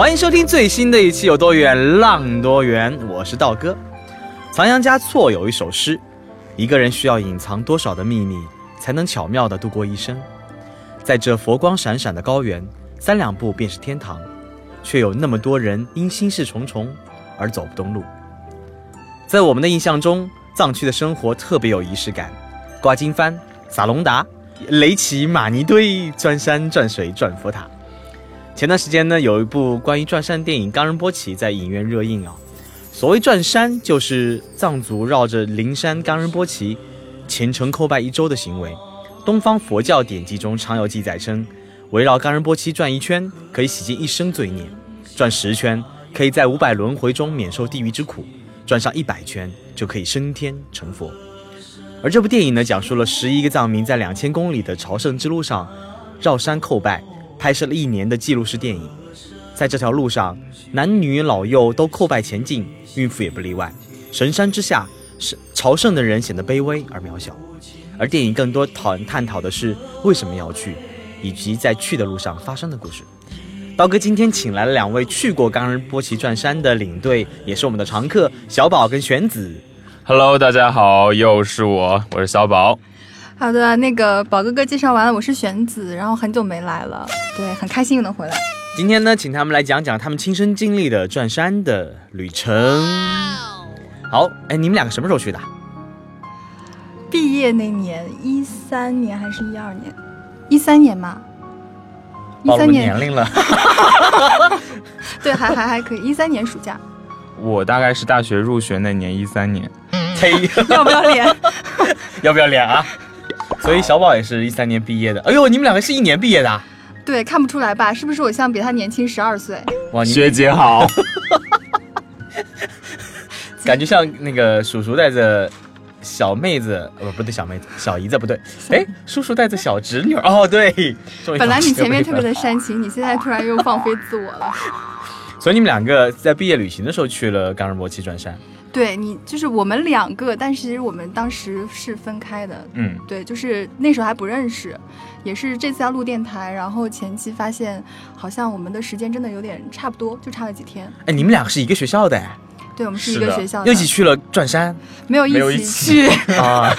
欢迎收听最新的一期《有多远浪多远》，我是道哥。仓央嘉措有一首诗：“一个人需要隐藏多少的秘密，才能巧妙地度过一生？在这佛光闪闪的高原，三两步便是天堂，却有那么多人因心事重重而走不动路。”在我们的印象中，藏区的生活特别有仪式感，挂经幡、撒隆达、垒起玛尼堆、钻山转水转佛塔。前段时间呢，有一部关于转山电影《冈仁波齐》在影院热映啊。所谓转山，就是藏族绕着灵山冈仁波齐虔诚叩拜一周的行为。东方佛教典籍中常有记载称，围绕冈仁波齐转一圈，可以洗净一生罪孽；转十圈，可以在五百轮回中免受地狱之苦；转上一百圈，就可以升天成佛。而这部电影呢，讲述了十一个藏民在两千公里的朝圣之路上绕山叩拜。拍摄了一年的记录式电影，在这条路上，男女老幼都叩拜前进，孕妇也不例外。神山之下，是朝圣的人显得卑微而渺小。而电影更多讨探讨的是为什么要去，以及在去的路上发生的故事。刀哥今天请来了两位去过冈仁波齐转山的领队，也是我们的常客小宝跟玄子。Hello，大家好，又是我，我是小宝。好的，那个宝哥哥介绍完了，我是玄子，然后很久没来了，对，很开心又能回来。今天呢，请他们来讲讲他们亲身经历的转山的旅程。好，哎，你们两个什么时候去的？毕业那年，一三年还是一二年？一三年嘛。暴露年年龄了。对，还还还可以。一三年暑假。我大概是大学入学那年，一三年。嘿，要不要脸？要不要脸啊？所以小宝也是一三年毕业的。哎呦，你们两个是一年毕业的？对，看不出来吧？是不是我像比他年轻十二岁？哇，学姐好，感觉像那个叔叔带着小妹子，呃，不对，小妹子，小姨子不对。哎，叔叔带着小侄女。哦，对。本来你前面特别的煽情，你现在突然又放飞自我了。所以你们两个在毕业旅行的时候去了冈仁波齐转山。对你就是我们两个，但其实我们当时是分开的。嗯，对，就是那时候还不认识，也是这次要录电台，然后前期发现好像我们的时间真的有点差不多，就差了几天。哎，你们俩是一个学校的？对，我们是一个学校，又一起去了转山，没有一起去啊，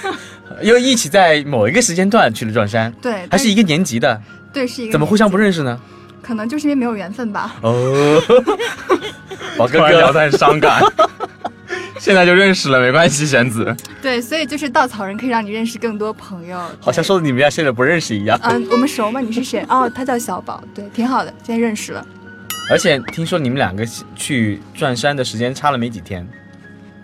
又一起在某一个时间段去了转山，对，还是一个年级的，对，是一个，怎么互相不认识呢？可能就是因为没有缘分吧。哦，宝哥哥聊得很伤感。现在就认识了，没关系，玄子。对，所以就是稻草人可以让你认识更多朋友。好像说的你们俩现在不认识一样。嗯，我们熟吗？你是谁？哦，他叫小宝。对，挺好的，现在认识了。而且听说你们两个去转山的时间差了没几天。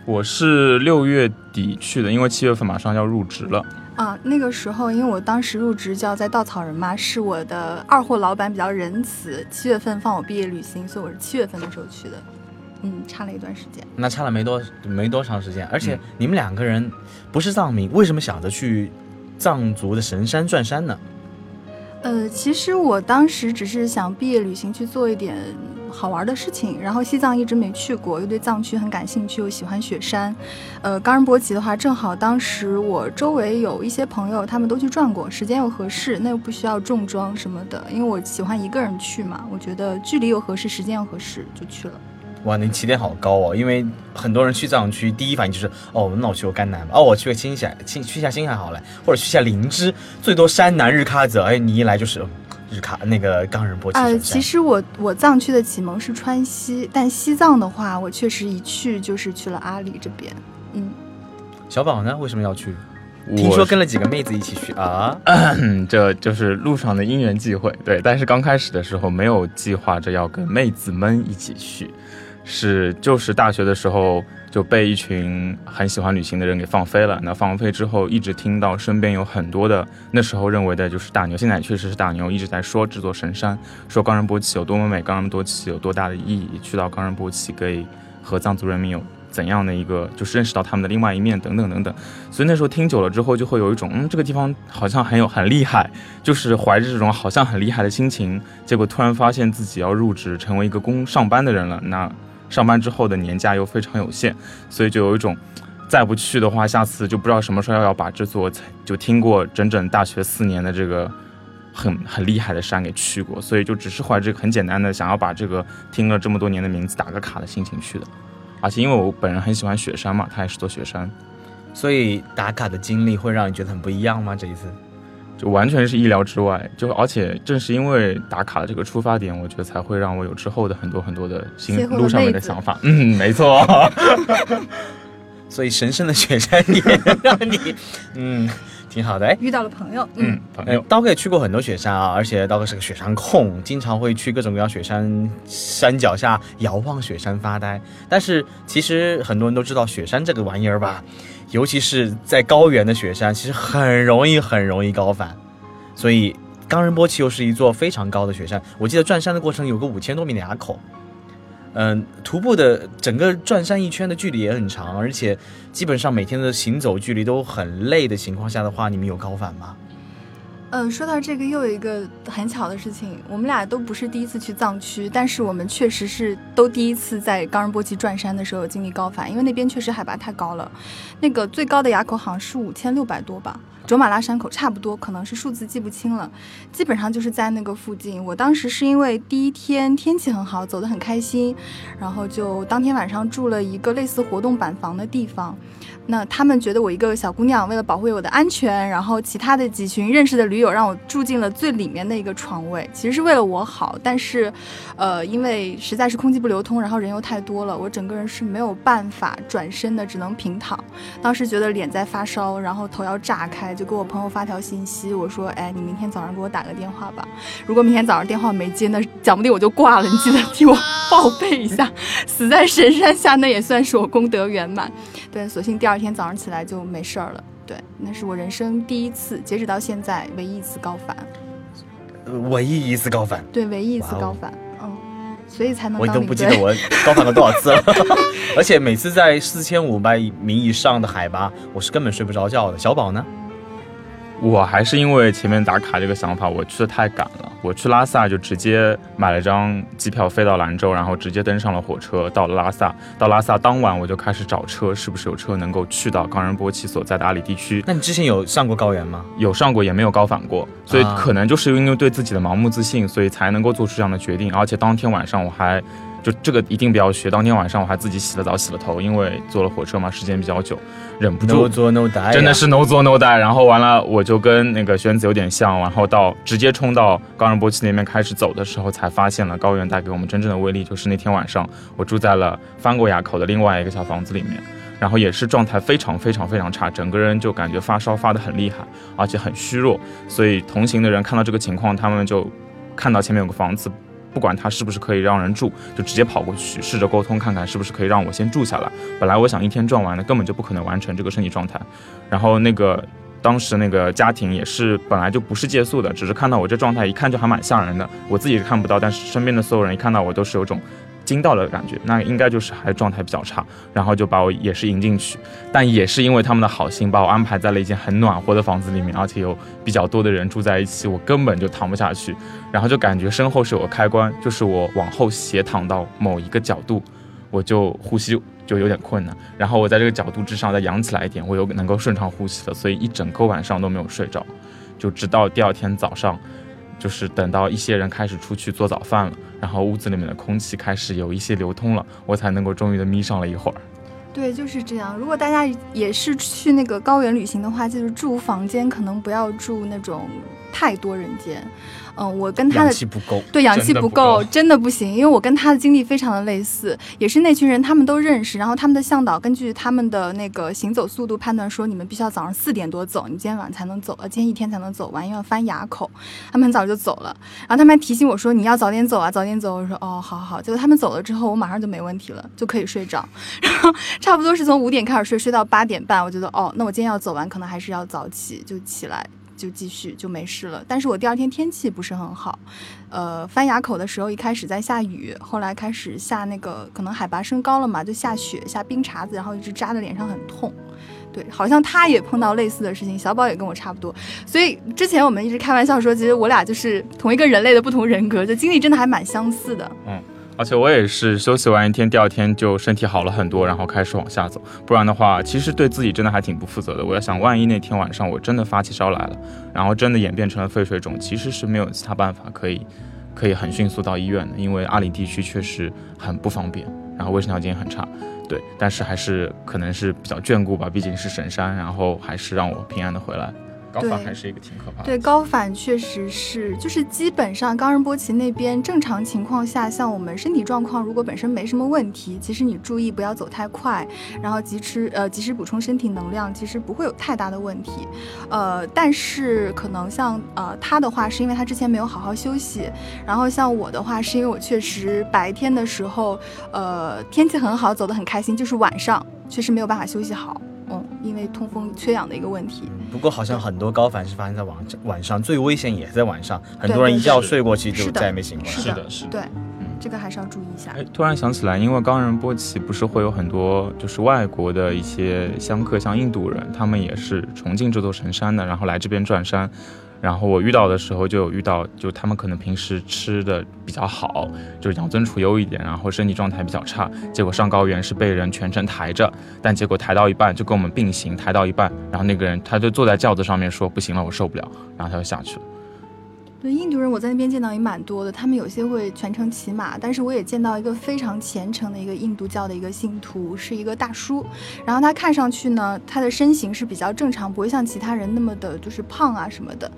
我是六月底去的，因为七月份马上要入职了。啊，那个时候因为我当时入职就要在稻草人嘛，是我的二货老板比较仁慈，七月份放我毕业旅行，所以我是七月份的时候去的。嗯，差了一段时间，那差了没多没多长时间，而且你们两个人不是藏民，为什么想着去藏族的神山转山呢？呃，其实我当时只是想毕业旅行去做一点好玩的事情，然后西藏一直没去过，又对藏区很感兴趣，又喜欢雪山。呃，冈仁波齐的话，正好当时我周围有一些朋友，他们都去转过，时间又合适，那又不需要重装什么的，因为我喜欢一个人去嘛，我觉得距离又合适，时间又合适，就去了。哇，你起点好高哦！因为很多人去藏区，第一反应就是哦，那我去过甘南吧，哦，我去个青海，青去下青海好了，或者去下林芝，最多山南日喀则。哎，你一来就是日喀那个冈仁波齐。呃，其实我我藏区的启蒙是川西，但西藏的话，我确实一去就是去了阿里这边。嗯，小宝呢？为什么要去？听说跟了几个妹子一起去啊？这就是路上的因缘际会。对，但是刚开始的时候没有计划着要跟妹子们一起去。是就是大学的时候就被一群很喜欢旅行的人给放飞了。那放飞之后，一直听到身边有很多的那时候认为的就是大牛，现在确实是大牛，一直在说这座神山，说冈仁波齐有多么美，冈仁波齐有多大的意义，去到冈仁波齐给和藏族人民有怎样的一个，就是认识到他们的另外一面等等等等。所以那时候听久了之后，就会有一种嗯，这个地方好像很有很厉害，就是怀着这种好像很厉害的心情，结果突然发现自己要入职成为一个工上班的人了，那。上班之后的年假又非常有限，所以就有一种，再不去的话，下次就不知道什么时候要把这座就听过整整大学四年的这个很很厉害的山给去过，所以就只是怀着很简单的想要把这个听了这么多年的名字打个卡的心情去的。而且因为我本人很喜欢雪山嘛，它也是座雪山，所以打卡的经历会让你觉得很不一样吗？这一次？就完全是意料之外，就而且正是因为打卡的这个出发点，我觉得才会让我有之后的很多很多的心路上面的想法。嗯，没错。所以神圣的雪山也让你，嗯，挺好的。哎，遇到了朋友，嗯，朋友。刀哥也去过很多雪山啊，而且刀哥是个雪山控，经常会去各种各样雪山山脚下遥望雪山发呆。但是其实很多人都知道雪山这个玩意儿吧。尤其是在高原的雪山，其实很容易很容易高反，所以冈仁波齐又是一座非常高的雪山。我记得转山的过程有个五千多米的垭口，嗯，徒步的整个转山一圈的距离也很长，而且基本上每天的行走距离都很累的情况下的话，你们有高反吗？嗯，说到这个，又有一个很巧的事情，我们俩都不是第一次去藏区，但是我们确实是都第一次在冈仁波齐转山的时候经历高反，因为那边确实海拔太高了，那个最高的垭口好像是五千六百多吧。卓玛拉山口差不多，可能是数字记不清了，基本上就是在那个附近。我当时是因为第一天天气很好，走得很开心，然后就当天晚上住了一个类似活动板房的地方。那他们觉得我一个小姑娘，为了保护我的安全，然后其他的几群认识的驴友让我住进了最里面的一个床位，其实是为了我好。但是，呃，因为实在是空气不流通，然后人又太多了，我整个人是没有办法转身的，只能平躺。当时觉得脸在发烧，然后头要炸开。就给我朋友发条信息，我说：“哎，你明天早上给我打个电话吧。如果明天早上电话没接，那讲不定我就挂了。你记得替我 报备一下。死在神山下，那也算是我功德圆满。对，所幸第二天早上起来就没事儿了。对，那是我人生第一次，截止到现在唯一一次高反。唯一一次高反？对，唯一一次高反。嗯，所以才能。我都不记得我高反了多少次了。而且每次在四千五百米以上的海拔，我是根本睡不着觉的。小宝呢？我还是因为前面打卡这个想法，我去的太赶了。我去拉萨就直接买了张机票飞到兰州，然后直接登上了火车到了拉萨。到拉萨当晚我就开始找车，是不是有车能够去到冈仁波齐所在的阿里地区？那你之前有上过高原吗？有上过，也没有高反过，所以可能就是因为对自己的盲目自信，所以才能够做出这样的决定。而且当天晚上我还。就这个一定不要学。当天晚上我还自己洗了澡、洗了头，因为坐了火车嘛，时间比较久，忍不住。No 做 No die，真的是 No 做 No die。然后完了，我就跟那个玄子有点像，然后到直接冲到冈仁波齐那边开始走的时候，才发现了高原带给我们真正的威力。就是那天晚上，我住在了翻过垭口的另外一个小房子里面，然后也是状态非常非常非常差，整个人就感觉发烧发得很厉害，而且很虚弱。所以同行的人看到这个情况，他们就看到前面有个房子。不管他是不是可以让人住，就直接跑过去试着沟通，看看是不是可以让我先住下来。本来我想一天转完的，根本就不可能完成这个身体状态。然后那个当时那个家庭也是本来就不是借宿的，只是看到我这状态，一看就还蛮吓人的。我自己是看不到，但是身边的所有人一看到我都是有种。惊到了感觉，那应该就是还状态比较差，然后就把我也是引进去，但也是因为他们的好心，把我安排在了一间很暖和的房子里面，而且有比较多的人住在一起，我根本就躺不下去，然后就感觉身后是有个开关，就是我往后斜躺到某一个角度，我就呼吸就有点困难，然后我在这个角度之上再扬起来一点，我又能够顺畅呼吸了，所以一整个晚上都没有睡着，就直到第二天早上。就是等到一些人开始出去做早饭了，然后屋子里面的空气开始有一些流通了，我才能够终于的眯上了一会儿。对，就是这样。如果大家也是去那个高原旅行的话，就是住房间可能不要住那种太多人间。嗯，我跟他氧的气不够。对氧气不不够，真的不行，因为我跟他的经历非常的类似，也是那群人他们都认识，然后他们的向导根据他们的那个行走速度判断说，你们必须要早上四点多走，你今天晚上才能走，呃，今天一天才能走完，因为要翻垭口，他们很早就走了，然后他们还提醒我说你要早点走啊，早点走，我说哦，好好好，结果他们走了之后，我马上就没问题了，就可以睡着，然后差不多是从五点开始睡，睡到八点半，我觉得哦，那我今天要走完，可能还是要早起，就起来。就继续就没事了，但是我第二天天气不是很好，呃，翻垭口的时候一开始在下雨，后来开始下那个可能海拔升高了嘛，就下雪下冰碴子，然后一直扎的脸上很痛。对，好像他也碰到类似的事情，小宝也跟我差不多，所以之前我们一直开玩笑说，其实我俩就是同一个人类的不同人格，就经历真的还蛮相似的。嗯而且我也是休息完一天，第二天就身体好了很多，然后开始往下走。不然的话，其实对自己真的还挺不负责的。我要想，万一那天晚上我真的发起烧来了，然后真的演变成了肺水肿，其实是没有其他办法可以可以很迅速到医院的，因为阿里地区确实很不方便，然后卫生条件也很差。对，但是还是可能是比较眷顾吧，毕竟是神山，然后还是让我平安的回来。高反对还是一个挺可怕的。对，高反确实是，就是基本上冈仁波齐那边正常情况下，像我们身体状况如果本身没什么问题，其实你注意不要走太快，然后及时呃及时补充身体能量，其实不会有太大的问题。呃，但是可能像呃他的话，是因为他之前没有好好休息，然后像我的话，是因为我确实白天的时候，呃天气很好，走得很开心，就是晚上确实没有办法休息好。嗯，因为通风缺氧的一个问题。不过好像很多高反是发生在晚晚上，最危险也在晚上，很多人一觉睡过去就再也没醒过来。是的的，是的。对，这个还是要注意一下。哎，突然想起来，因为冈仁波齐不是会有很多就是外国的一些香客，像印度人，他们也是崇敬这座神山的，然后来这边转山。然后我遇到的时候就有遇到，就他们可能平时吃的比较好，就是养尊处优一点，然后身体状态比较差，结果上高原是被人全程抬着，但结果抬到一半就跟我们并行，抬到一半，然后那个人他就坐在轿子上面说不行了，我受不了，然后他就下去了。对印度人，我在那边见到也蛮多的，他们有些会全程骑马，但是我也见到一个非常虔诚的一个印度教的一个信徒，是一个大叔，然后他看上去呢，他的身形是比较正常，不会像其他人那么的就是胖啊什么的，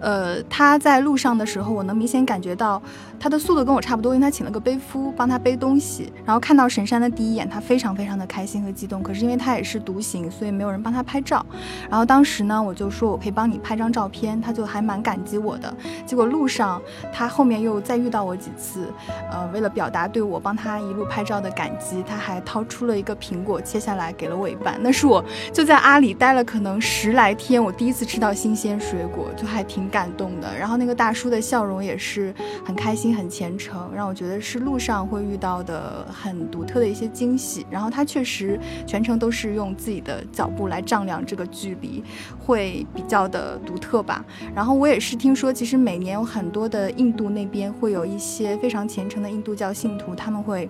呃，他在路上的时候，我能明显感觉到他的速度跟我差不多，因为他请了个背夫帮他背东西，然后看到神山的第一眼，他非常非常的开心和激动，可是因为他也是独行，所以没有人帮他拍照，然后当时呢，我就说我可以帮你拍张照片，他就还蛮感激我的。结果路上他后面又再遇到我几次，呃，为了表达对我帮他一路拍照的感激，他还掏出了一个苹果切下来给了我一半。那是我就在阿里待了可能十来天，我第一次吃到新鲜水果，就还挺感动的。然后那个大叔的笑容也是很开心、很虔诚，让我觉得是路上会遇到的很独特的一些惊喜。然后他确实全程都是用自己的脚步来丈量这个距离，会比较的独特吧。然后我也是听说，其实每每年有很多的印度那边会有一些非常虔诚的印度教信徒，他们会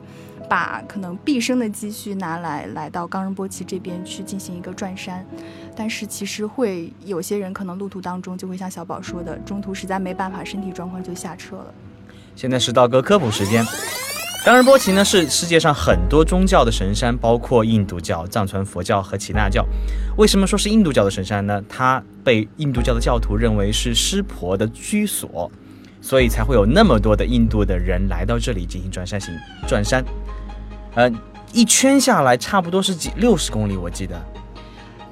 把可能毕生的积蓄拿来来到冈仁波齐这边去进行一个转山。但是其实会有些人可能路途当中就会像小宝说的，中途实在没办法，身体状况就下车了。现在是道哥科普时间。当然波奇呢是世界上很多宗教的神山，包括印度教、藏传佛教和耆那教。为什么说是印度教的神山呢？它被印度教的教徒认为是湿婆的居所，所以才会有那么多的印度的人来到这里进行转山行转山。呃，一圈下来差不多是几六十公里，我记得。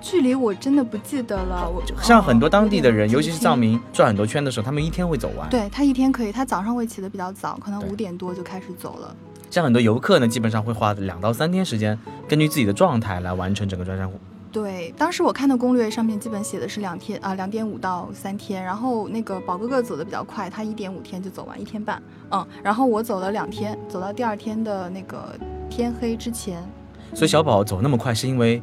距离我真的不记得了，我像很多当地的人，哦尤其是藏。民，转很多圈的时候，他们一天会走完。对他一天可以，他早上会起得比较早，可能五点多就开始走了。像很多游客呢，基本上会花两到三天时间，根据自己的状态来完成整个转山湖对，当时我看的攻略上面基本写的是两天啊，两点五到三天。然后那个宝哥哥走的比较快，他一点五天就走完，一天半。嗯，然后我走了两天，走到第二天的那个天黑之前。所以小宝走那么快，是因为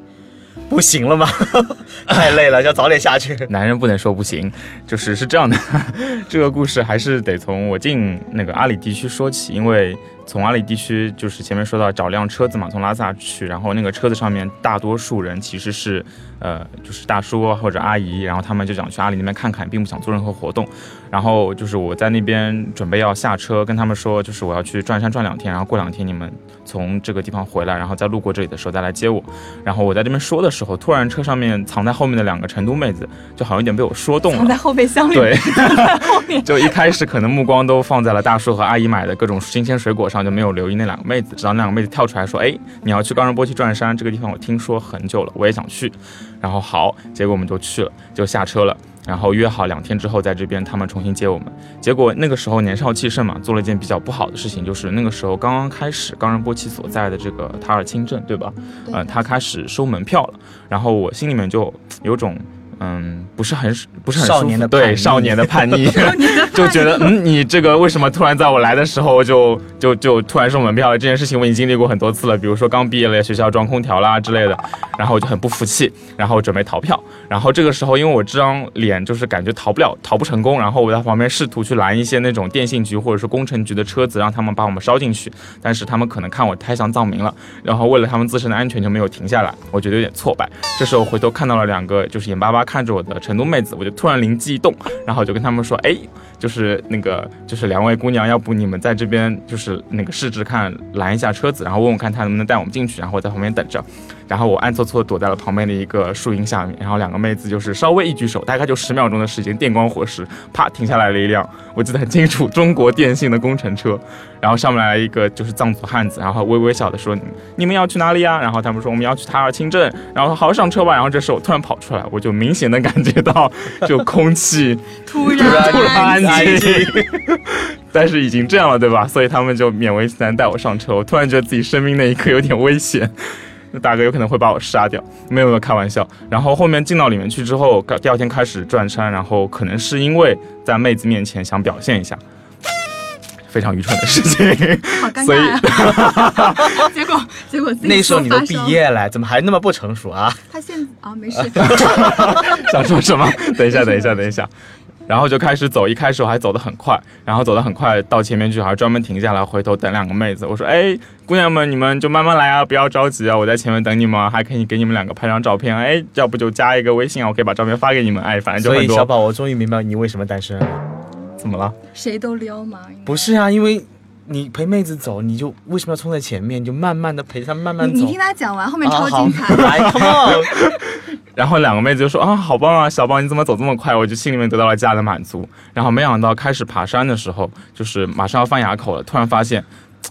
不行了吗？太累了，要早点下去。男人不能说不行，就是是这样的。这个故事还是得从我进那个阿里地区说起，因为从阿里地区，就是前面说到找辆车子嘛，从拉萨去，然后那个车子上面大多数人其实是，呃，就是大叔或者阿姨，然后他们就想去阿里那边看看，并不想做任何活动。然后就是我在那边准备要下车，跟他们说，就是我要去转山转两天，然后过两天你们从这个地方回来，然后再路过这里的时候再来接我。然后我在这边说的时候，突然车上面藏在后面的两个成都妹子就好像有点被我说动了，藏在后备箱里。对，就一开始可能目光都放在了大叔和阿姨买的各种新鲜水果上，就没有留意那两个妹子。直到那两个妹子跳出来说：“哎，你要去冈仁波齐转山这个地方，我听说很久了，我也想去。”然后好，结果我们就去了，就下车了。然后约好两天之后在这边他们重新接我们。结果那个时候年少气盛嘛，做了一件比较不好的事情，就是那个时候刚刚开始冈仁波齐所在的这个塔尔钦镇，对吧？嗯呃，他开始收门票了。然后我心里面就有种。嗯，不是很不是很少年的对少年的叛逆，就觉得嗯，你这个为什么突然在我来的时候就就就突然收门票了？这件事情我已经经历过很多次了，比如说刚毕业了，学校装空调啦之类的，然后我就很不服气，然后准备逃票。然后这个时候，因为我这张脸就是感觉逃不了，逃不成功，然后我在旁边试图去拦一些那种电信局或者是工程局的车子，让他们把我们捎进去，但是他们可能看我太像藏民了，然后为了他们自身的安全就没有停下来，我觉得有点挫败。这时候回头看到了两个就是眼巴巴看着我的成都妹子，我就突然灵机一动，然后就跟他们说，哎，就是那个就是两位姑娘，要不你们在这边就是那个试试看拦一下车子，然后问问看她能不能带我们进去，然后我在旁边等着。然后我暗搓搓躲在了旁边的一个树荫下面，然后两个妹子就是稍微一举手，大概就十秒钟的时间，电光火石，啪停下来了一辆，我记得很清楚，中国电信的工程车，然后上面来了一个就是藏族汉子，然后微微笑的说：“你们要去哪里呀？”然后他们说：“我们要去塔尔清镇。”然后好上车吧。然后这时候我突然跑出来，我就明显的感觉到就空气突然突然安静，但是已经这样了，对吧？所以他们就勉为其难带我上车。我突然觉得自己生命那一刻有点危险。那大哥有可能会把我杀掉，没有没有开玩笑。然后后面进到里面去之后，第二天开始转山，然后可能是因为在妹子面前想表现一下，非常愚蠢的事情，好尴所以！结果结果那时候你都毕业了，怎么还那么不成熟啊？他现在啊没事，想说什么？等一下，等一下，等一下。然后就开始走，一开始我还走得很快，然后走得很快，到前面去还专门停下来回头等两个妹子。我说：“哎，姑娘们，你们就慢慢来啊，不要着急啊，我在前面等你们，还可以给你们两个拍张照片。哎，要不就加一个微信啊，我可以把照片发给你们。哎，反正就很多。所以小宝，我终于明白你为什么单身了。怎么了？谁都撩吗。不是啊，因为你陪妹子走，你就为什么要冲在前面？你就慢慢的陪她慢慢走。你你听她讲完，后面超精彩。来，come on。然后两个妹子就说啊，好棒啊，小宝你怎么走这么快？我就心里面得到了家的满足。然后没想到开始爬山的时候，就是马上要翻垭口了，突然发现。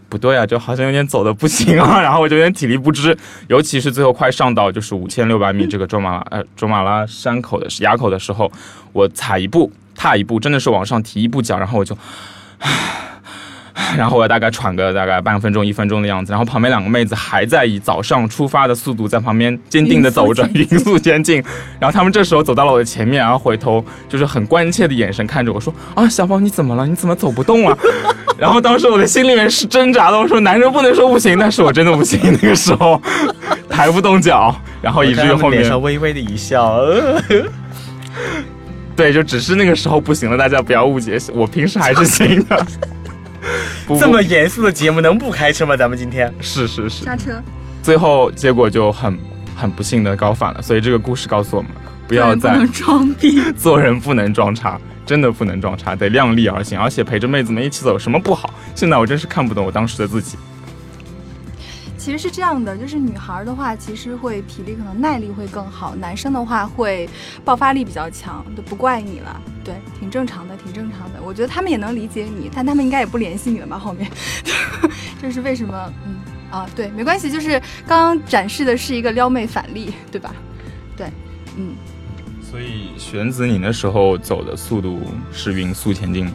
不对啊，就好像有点走的不行啊，然后我就有点体力不支，尤其是最后快上到就是五千六百米这个卓玛拉呃卓玛拉山口的垭口的时候，我踩一步踏一步，真的是往上提一步脚，然后我就，然后我大概喘个大概半分钟一分钟的样子，然后旁边两个妹子还在以早上出发的速度在旁边坚定的走着，匀速前进。然后他们这时候走到了我的前面，然后回头就是很关切的眼神看着我说：“啊，小宝你怎么了？你怎么走不动啊？” 然后当时我的心里面是挣扎的，我说男人不能说不行，但是我真的不行，那个时候抬不动脚，然后以至于后面脸上微微的一笑。呃对，就只是那个时候不行了，大家不要误解，我平时还是行的。不这么严肃的节目能不开车吗？咱们今天是是是，刹车，最后结果就很很不幸的搞反了，所以这个故事告诉我们，不要再不能装逼。做人不能装叉，真的不能装叉，得量力而行，而且陪着妹子们一起走有什么不好？现在我真是看不懂我当时的自己。其实是这样的，就是女孩的话，其实会体力可能耐力会更好，男生的话会爆发力比较强，都，不怪你了，对，挺正常的，挺正常的。我觉得他们也能理解你，但他们应该也不联系你了吧？后面，这是为什么？嗯啊，对，没关系，就是刚刚展示的是一个撩妹反例，对吧？对，嗯。所以玄子，你那时候走的速度是匀速前进吗？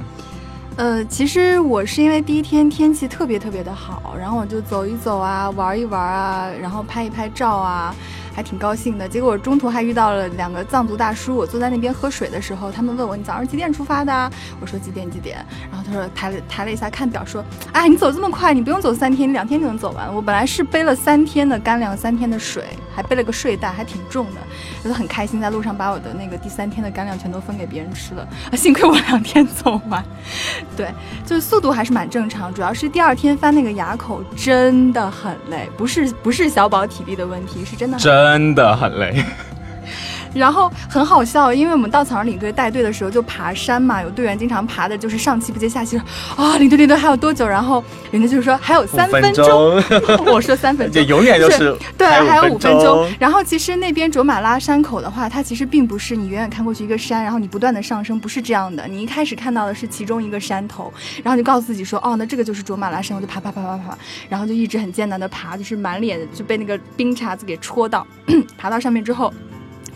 呃，其实我是因为第一天天气特别特别的好，然后我就走一走啊，玩一玩啊，然后拍一拍照啊，还挺高兴的。结果中途还遇到了两个藏族大叔，我坐在那边喝水的时候，他们问我你早上几点出发的？我说几点几点，然后他说抬了抬了一下看表说，哎，你走这么快，你不用走三天，你两天就能走完。我本来是背了三天的干粮，三天的水，还背了个睡袋，还挺重的，就很开心，在路上把我的那个第三天的干粮全都分给别人吃了。幸亏我两天走完，对，就是速度还是蛮正常，主要是第二天翻那个垭口真的很累，不是不是小宝体力的问题，是真的真的很累。然后很好笑，因为我们稻草人领队带队的时候就爬山嘛，有队员经常爬的就是上气不接下气，啊，领队领队还有多久？然后人家就说还有三分钟，我说三分钟，就永远就是对，还有五分钟。然后其实那边卓玛拉山口的话，它其实并不是你远远看过去一个山，然后你不断的上升，不是这样的。你一开始看到的是其中一个山头，然后就告诉自己说，哦，那这个就是卓玛拉山，我就爬爬爬爬爬，然后就一直很艰难的爬，就是满脸就被那个冰碴子给戳到，爬到上面之后。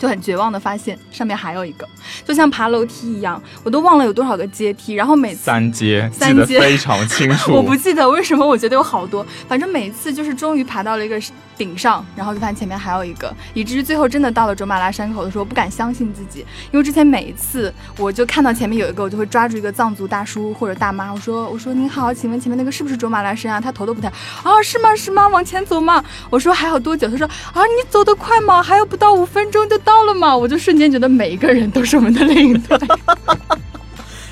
就很绝望的发现上面还有一个，就像爬楼梯一样，我都忘了有多少个阶梯。然后每次三阶，三阶非常清楚。我不记得为什么，我觉得有好多。反正每次就是终于爬到了一个顶上，然后就发现前面还有一个，以至于最后真的到了卓玛拉山口的时候，不敢相信自己，因为之前每一次我就看到前面有一个，我就会抓住一个藏族大叔或者大妈，我说我说您好，请问前面那个是不是卓玛拉山啊？他头都不抬啊，是吗是吗？往前走吗？我说还有多久？他说啊，你走得快吗？还有不到五分钟就到。了吗？我就瞬间觉得每一个人都是我们的领队，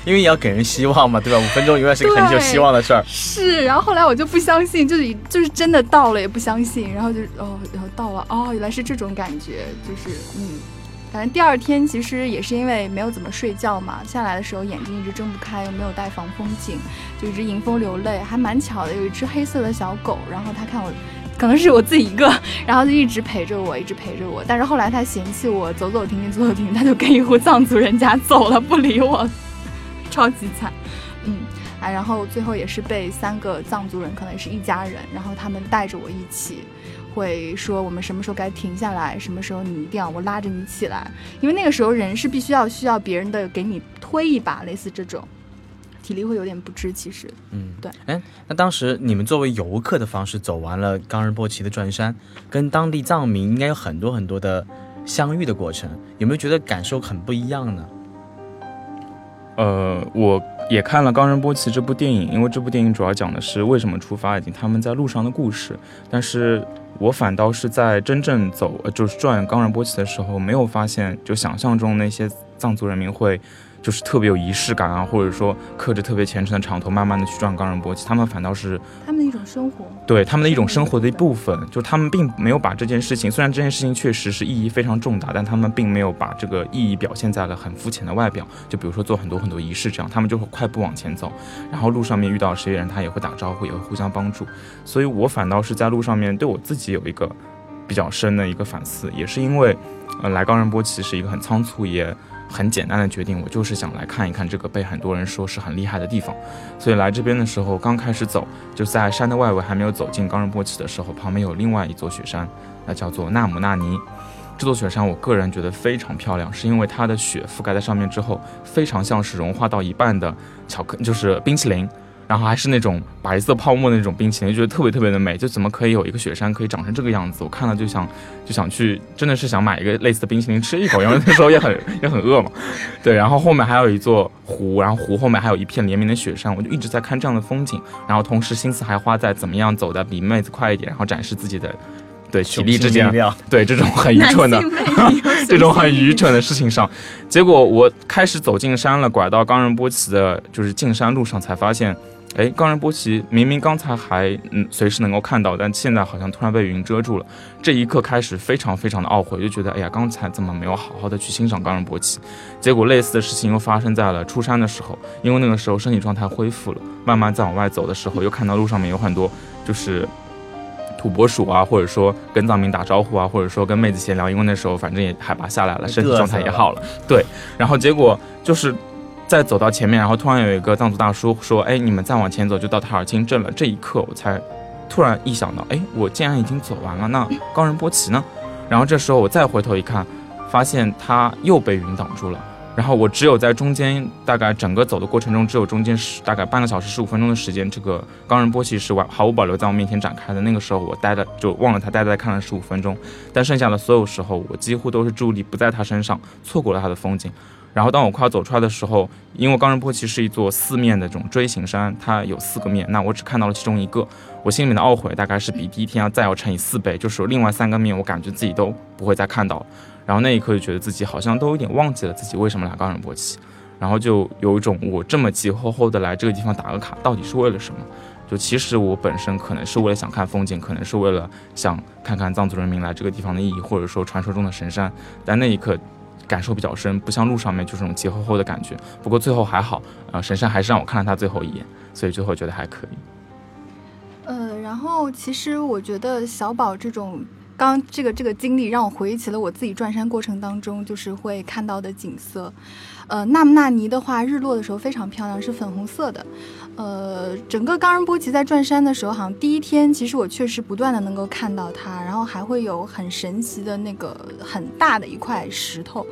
因为也要给人希望嘛，对吧？五分钟永远是个很有希望的事儿。是，然后后来我就不相信，就是就是真的到了也不相信，然后就哦，然后到了哦，原来是这种感觉，就是嗯，反正第二天其实也是因为没有怎么睡觉嘛，下来的时候眼睛一直睁不开，又没有带防风镜，就一直迎风流泪，还蛮巧的，有一只黑色的小狗，然后它看我。可能是我自己一个，然后就一直陪着我，一直陪着我。但是后来他嫌弃我走走停停，走走停停，他就跟一户藏族人家走了，不理我，超级惨。嗯，啊，然后最后也是被三个藏族人，可能也是一家人，然后他们带着我一起，会说我们什么时候该停下来，什么时候你一定要我拉着你起来，因为那个时候人是必须要需要别人的给你推一把，类似这种。体力会有点不支，其实，嗯，对，哎，那当时你们作为游客的方式走完了冈仁波齐的转山，跟当地藏民应该有很多很多的相遇的过程，有没有觉得感受很不一样呢？呃，我也看了《冈仁波齐》这部电影，因为这部电影主要讲的是为什么出发以及他们在路上的故事，但是我反倒是在真正走，就是转冈仁波齐的时候，没有发现就想象中那些藏族人民会。就是特别有仪式感啊，或者说刻着特别虔诚的长头，慢慢的去转冈仁波齐，他们反倒是他们的一种生活，对他们的一种生活的一部分。就他们并没有把这件事情，虽然这件事情确实是意义非常重大，但他们并没有把这个意义表现在了很肤浅的外表。就比如说做很多很多仪式这样，他们就会快步往前走，然后路上面遇到谁人，他也会打招呼，也会互相帮助。所以我反倒是在路上面对我自己有一个比较深的一个反思，也是因为，呃，来冈仁波齐是一个很仓促也。很简单的决定，我就是想来看一看这个被很多人说是很厉害的地方，所以来这边的时候，刚开始走就在山的外围，还没有走进冈仁波齐的时候，旁边有另外一座雪山，那叫做纳姆纳尼。这座雪山我个人觉得非常漂亮，是因为它的雪覆盖在上面之后，非常像是融化到一半的巧克，就是冰淇淋。然后还是那种白色泡沫的那种冰淇淋，觉得特别特别的美。就怎么可以有一个雪山可以长成这个样子？我看了就想就想去，真的是想买一个类似的冰淇淋吃一口，因为那时候也很 也很饿嘛。对，然后后面还有一座湖，然后湖后面还有一片连绵的雪山，我就一直在看这样的风景，然后同时心思还花在怎么样走的比妹子快一点，然后展示自己的对体力之间，对这种很愚蠢的 这种很愚蠢的事情上。结果我开始走进山了，拐到冈仁波齐的就是进山路上，才发现。哎，冈仁波齐明明刚才还嗯随时能够看到，但现在好像突然被云遮住了。这一刻开始非常非常的懊悔，就觉得哎呀，刚才怎么没有好好的去欣赏冈仁波齐？结果类似的事情又发生在了出山的时候，因为那个时候身体状态恢复了，慢慢再往外走的时候，又看到路上面有很多就是土拨鼠啊，或者说跟藏民打招呼啊，或者说跟妹子闲聊，因为那时候反正也海拔下来了，身体状态也好了。对，然后结果就是。再走到前面，然后突然有一个藏族大叔说：“哎，你们再往前走就到塔尔钦镇了。”这一刻，我才突然意想到：“哎，我竟然已经走完了，那冈仁波齐呢？”然后这时候我再回头一看，发现他又被云挡住了。然后我只有在中间，大概整个走的过程中，只有中间十大概半个小时十五分钟的时间，这个冈仁波齐是完毫无保留在我面前展开的。那个时候我呆了，就忘了他呆呆看了十五分钟。但剩下的所有时候，我几乎都是注意力不在他身上，错过了他的风景。然后当我快要走出来的时候，因为冈仁波齐是一座四面的这种锥形山，它有四个面，那我只看到了其中一个，我心里面的懊悔大概是比第一天要再要乘以四倍，就是另外三个面，我感觉自己都不会再看到。然后那一刻就觉得自己好像都有点忘记了自己为什么来冈仁波齐，然后就有一种我这么急吼吼的来这个地方打个卡，到底是为了什么？就其实我本身可能是为了想看风景，可能是为了想看看藏族人民来这个地方的意义，或者说传说中的神山，但那一刻感受比较深，不像路上面就是那种急吼吼的感觉。不过最后还好，呃，神山还是让我看了他最后一眼，所以最后觉得还可以。呃，然后其实我觉得小宝这种。刚这个这个经历让我回忆起了我自己转山过程当中就是会看到的景色，呃，纳木纳尼的话，日落的时候非常漂亮，是粉红色的。呃，整个冈仁波齐在转山的时候，好像第一天其实我确实不断的能够看到它，然后还会有很神奇的那个很大的一块石头，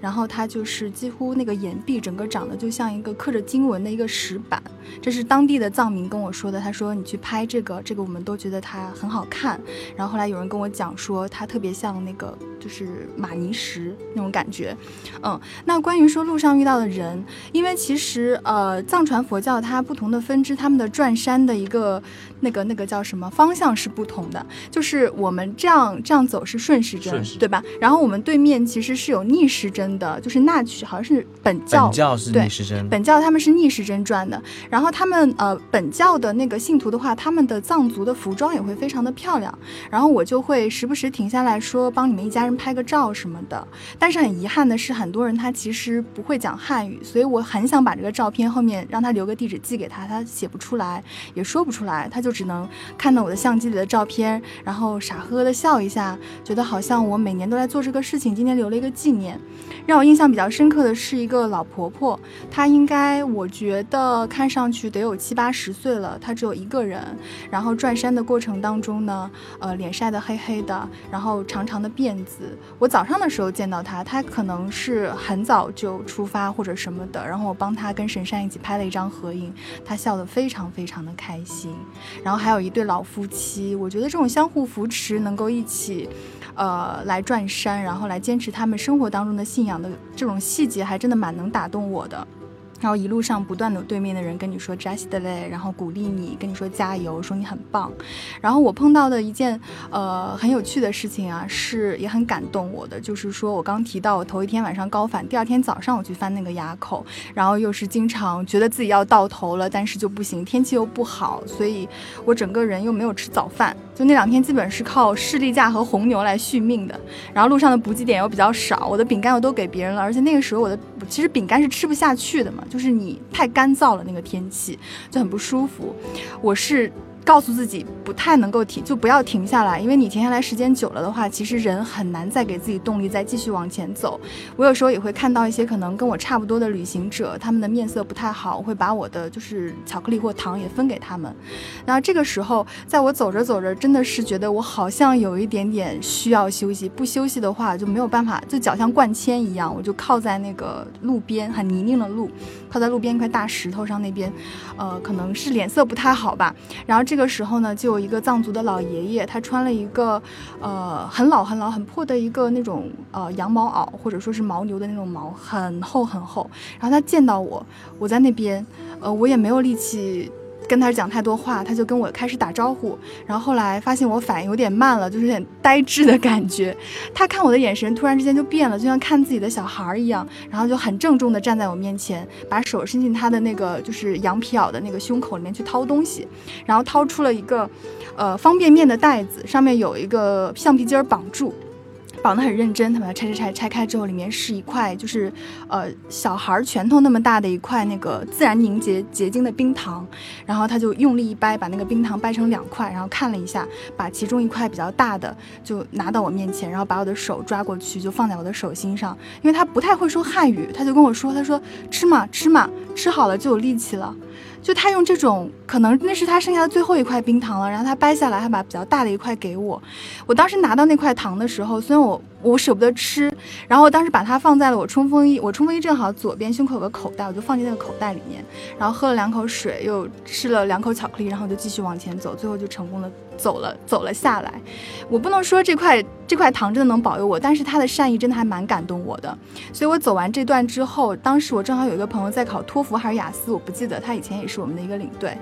然后它就是几乎那个岩壁整个长得就像一个刻着经文的一个石板，这是当地的藏民跟我说的，他说你去拍这个，这个我们都觉得它很好看。然后后来有人跟我讲说它特别像那个就是玛尼石那种感觉，嗯，那关于说路上遇到的人，因为其实呃藏传佛教它不同。的分支，他们的转山的一个那个那个叫什么方向是不同的，就是我们这样这样走是顺时针，对吧？然后我们对面其实是有逆时针的，就是那曲好像是本教，本教是逆时针，本教他们是逆时针转的。然后他们呃本教的那个信徒的话，他们的藏族的服装也会非常的漂亮。然后我就会时不时停下来说帮你们一家人拍个照什么的。但是很遗憾的是，很多人他其实不会讲汉语，所以我很想把这个照片后面让他留个地址寄给他。他写不出来，也说不出来，他就只能看到我的相机里的照片，然后傻呵呵的笑一下，觉得好像我每年都在做这个事情，今天留了一个纪念。让我印象比较深刻的是一个老婆婆，她应该我觉得看上去得有七八十岁了，她只有一个人，然后转山的过程当中呢，呃，脸晒得黑黑的，然后长长的辫子。我早上的时候见到她，她可能是很早就出发或者什么的，然后我帮她跟神山一起拍了一张合影，她笑得非常非常的开心。然后还有一对老夫妻，我觉得这种相互扶持，能够一起。呃，来转山，然后来坚持他们生活当中的信仰的这种细节，还真的蛮能打动我的。然后一路上不断的对面的人跟你说 just 嘞，然后鼓励你，跟你说加油，说你很棒。然后我碰到的一件呃很有趣的事情啊，是也很感动我的，就是说我刚提到我头一天晚上高反，第二天早上我去翻那个垭口，然后又是经常觉得自己要到头了，但是就不行，天气又不好，所以我整个人又没有吃早饭，就那两天基本是靠士力架和红牛来续命的。然后路上的补给点又比较少，我的饼干我都给别人了，而且那个时候我的其实饼干是吃不下去的嘛。就是你太干燥了，那个天气就很不舒服。我是。告诉自己不太能够停，就不要停下来，因为你停下来时间久了的话，其实人很难再给自己动力再继续往前走。我有时候也会看到一些可能跟我差不多的旅行者，他们的面色不太好，我会把我的就是巧克力或糖也分给他们。然后这个时候，在我走着走着，真的是觉得我好像有一点点需要休息，不休息的话就没有办法，就脚像灌铅一样，我就靠在那个路边，很泥泞的路，靠在路边一块大石头上那边，呃，可能是脸色不太好吧，然后。这个时候呢，就有一个藏族的老爷爷，他穿了一个，呃，很老很老很破的一个那种呃羊毛袄，或者说是牦牛的那种毛，很厚很厚。然后他见到我，我在那边，呃，我也没有力气。跟他讲太多话，他就跟我开始打招呼，然后后来发现我反应有点慢了，就是有点呆滞的感觉。他看我的眼神突然之间就变了，就像看自己的小孩一样，然后就很郑重的站在我面前，把手伸进他的那个就是羊皮袄的那个胸口里面去掏东西，然后掏出了一个，呃方便面的袋子，上面有一个橡皮筋绑住。绑得很认真，他把它拆拆拆拆开之后，里面是一块就是，呃，小孩拳头那么大的一块那个自然凝结结晶的冰糖，然后他就用力一掰，把那个冰糖掰成两块，然后看了一下，把其中一块比较大的就拿到我面前，然后把我的手抓过去，就放在我的手心上，因为他不太会说汉语，他就跟我说，他说吃嘛吃嘛，吃好了就有力气了。就他用这种，可能那是他剩下的最后一块冰糖了，然后他掰下来，还把比较大的一块给我。我当时拿到那块糖的时候，虽然我我舍不得吃，然后当时把它放在了我冲锋衣，我冲锋衣正好左边胸口有个口袋，我就放进那个口袋里面，然后喝了两口水，又吃了两口巧克力，然后就继续往前走，最后就成功的走了走了下来。我不能说这块这块糖真的能保佑我，但是他的善意真的还蛮感动我的。所以我走完这段之后，当时我正好有一个朋友在考托福还是雅思，我不记得，他以前也是我们的一个领队，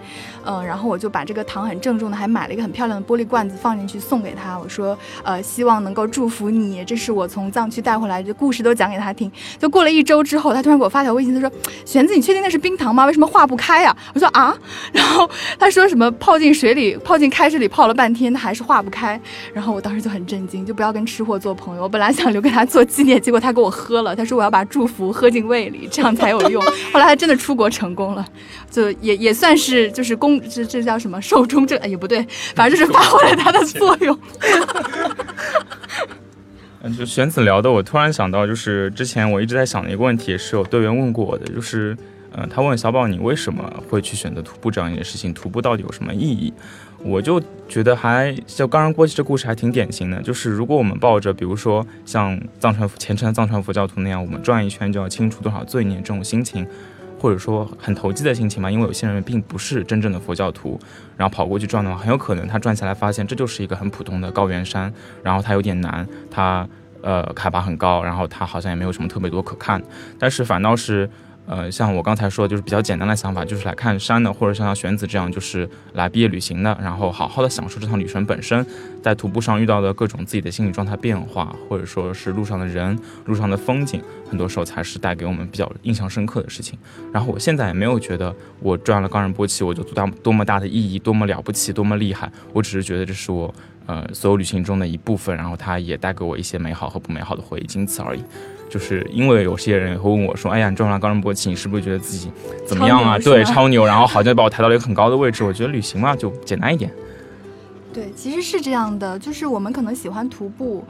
嗯，然后我就把这个糖很郑重的还买了一个很漂亮的玻璃罐子放进去送给他，我说，呃，希望能够祝福你。这是我从藏区带回来，的故事都讲给他听。就过了一周之后，他突然给我发条微信，他说：“玄子，你确定那是冰糖吗？为什么化不开呀？”我说：“啊。”然后他说什么泡进水里，泡进开水里泡了半天，它还是化不开。然后我当时就很震惊，就不要跟吃货做朋友。我本来想留给他做纪念，结果他给我喝了。他说我要把祝福喝进胃里，这样才有用。后来他真的出国成功了，就也也算是就是公这这叫什么寿终正也不对，反正就是发挥了它的作用。嗯，就玄子聊的，我突然想到，就是之前我一直在想的一个问题，是有队员问过我的，就是，嗯，他问小宝，你为什么会去选择徒步这样一件事情？徒步到底有什么意义？我就觉得还就刚刚过去这故事还挺典型的，就是如果我们抱着比如说像藏传虔诚的藏传佛教徒那样，我们转一圈就要清除多少罪孽这种心情。或者说很投机的心情嘛，因为有些人并不是真正的佛教徒，然后跑过去转的话，很有可能他转下来发现这就是一个很普通的高原山，然后它有点难，它呃海拔很高，然后它好像也没有什么特别多可看，但是反倒是。呃，像我刚才说，就是比较简单的想法，就是来看山的，或者像玄子这样，就是来毕业旅行的，然后好好的享受这趟旅程本身，在徒步上遇到的各种自己的心理状态变化，或者说是路上的人、路上的风景，很多时候才是带给我们比较印象深刻的事情。然后我现在也没有觉得我转了冈仁波齐，我就多大多么大的意义，多么了不起，多么厉害，我只是觉得这是我呃所有旅行中的一部分，然后它也带给我一些美好和不美好的回忆，仅此而已。就是因为有些人也会问我说：“哎呀，你撞上高仁波齐，你是不是觉得自己怎么样啊？对，超牛，然后好像把我抬到了一个很高的位置。”我觉得旅行嘛，就简单一点。对，其实是这样的，就是我们可能喜欢徒步。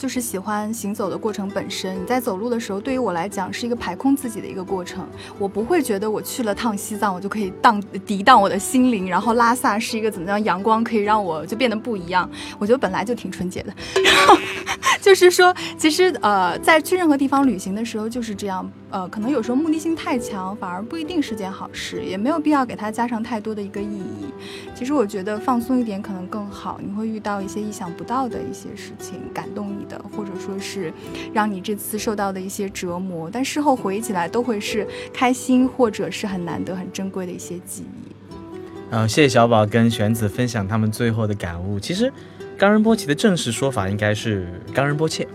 就是喜欢行走的过程本身。你在走路的时候，对于我来讲是一个排空自己的一个过程。我不会觉得我去了趟西藏，我就可以荡涤荡我的心灵。然后拉萨是一个怎么样阳光，可以让我就变得不一样。我觉得本来就挺纯洁的。然后 就是说，其实呃，在去任何地方旅行的时候就是这样。呃，可能有时候目的性太强，反而不一定是件好事，也没有必要给它加上太多的一个意义。其实我觉得放松一点可能更好。你会遇到一些意想不到的一些事情，感动你的，或者说是让你这次受到的一些折磨，但事后回忆起来都会是开心，或者是很难得、很珍贵的一些记忆。嗯，谢谢小宝跟玄子分享他们最后的感悟。其实，冈仁波齐的正式说法应该是冈仁波切，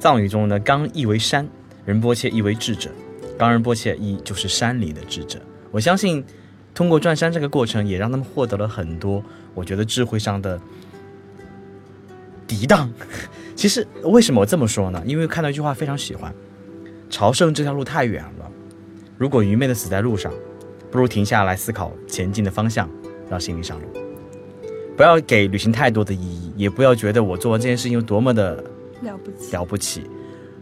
藏语中的冈意为山。仁波切意为智者，冈仁波切意就是山里的智者。我相信，通过转山这个过程，也让他们获得了很多我觉得智慧上的涤荡。其实为什么我这么说呢？因为看到一句话非常喜欢：朝圣这条路太远了，如果愚昧的死在路上，不如停下来思考前进的方向，让心灵上路。不要给旅行太多的意义，也不要觉得我做完这件事情有多么的了不起了不起。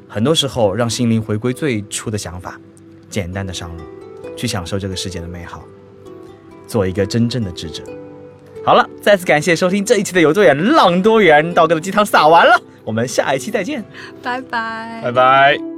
很多时候，让心灵回归最初的想法，简单的上路，去享受这个世界的美好，做一个真正的智者。好了，再次感谢收听这一期的有多远浪多远，道哥的鸡汤撒完了，我们下一期再见，拜拜，拜拜。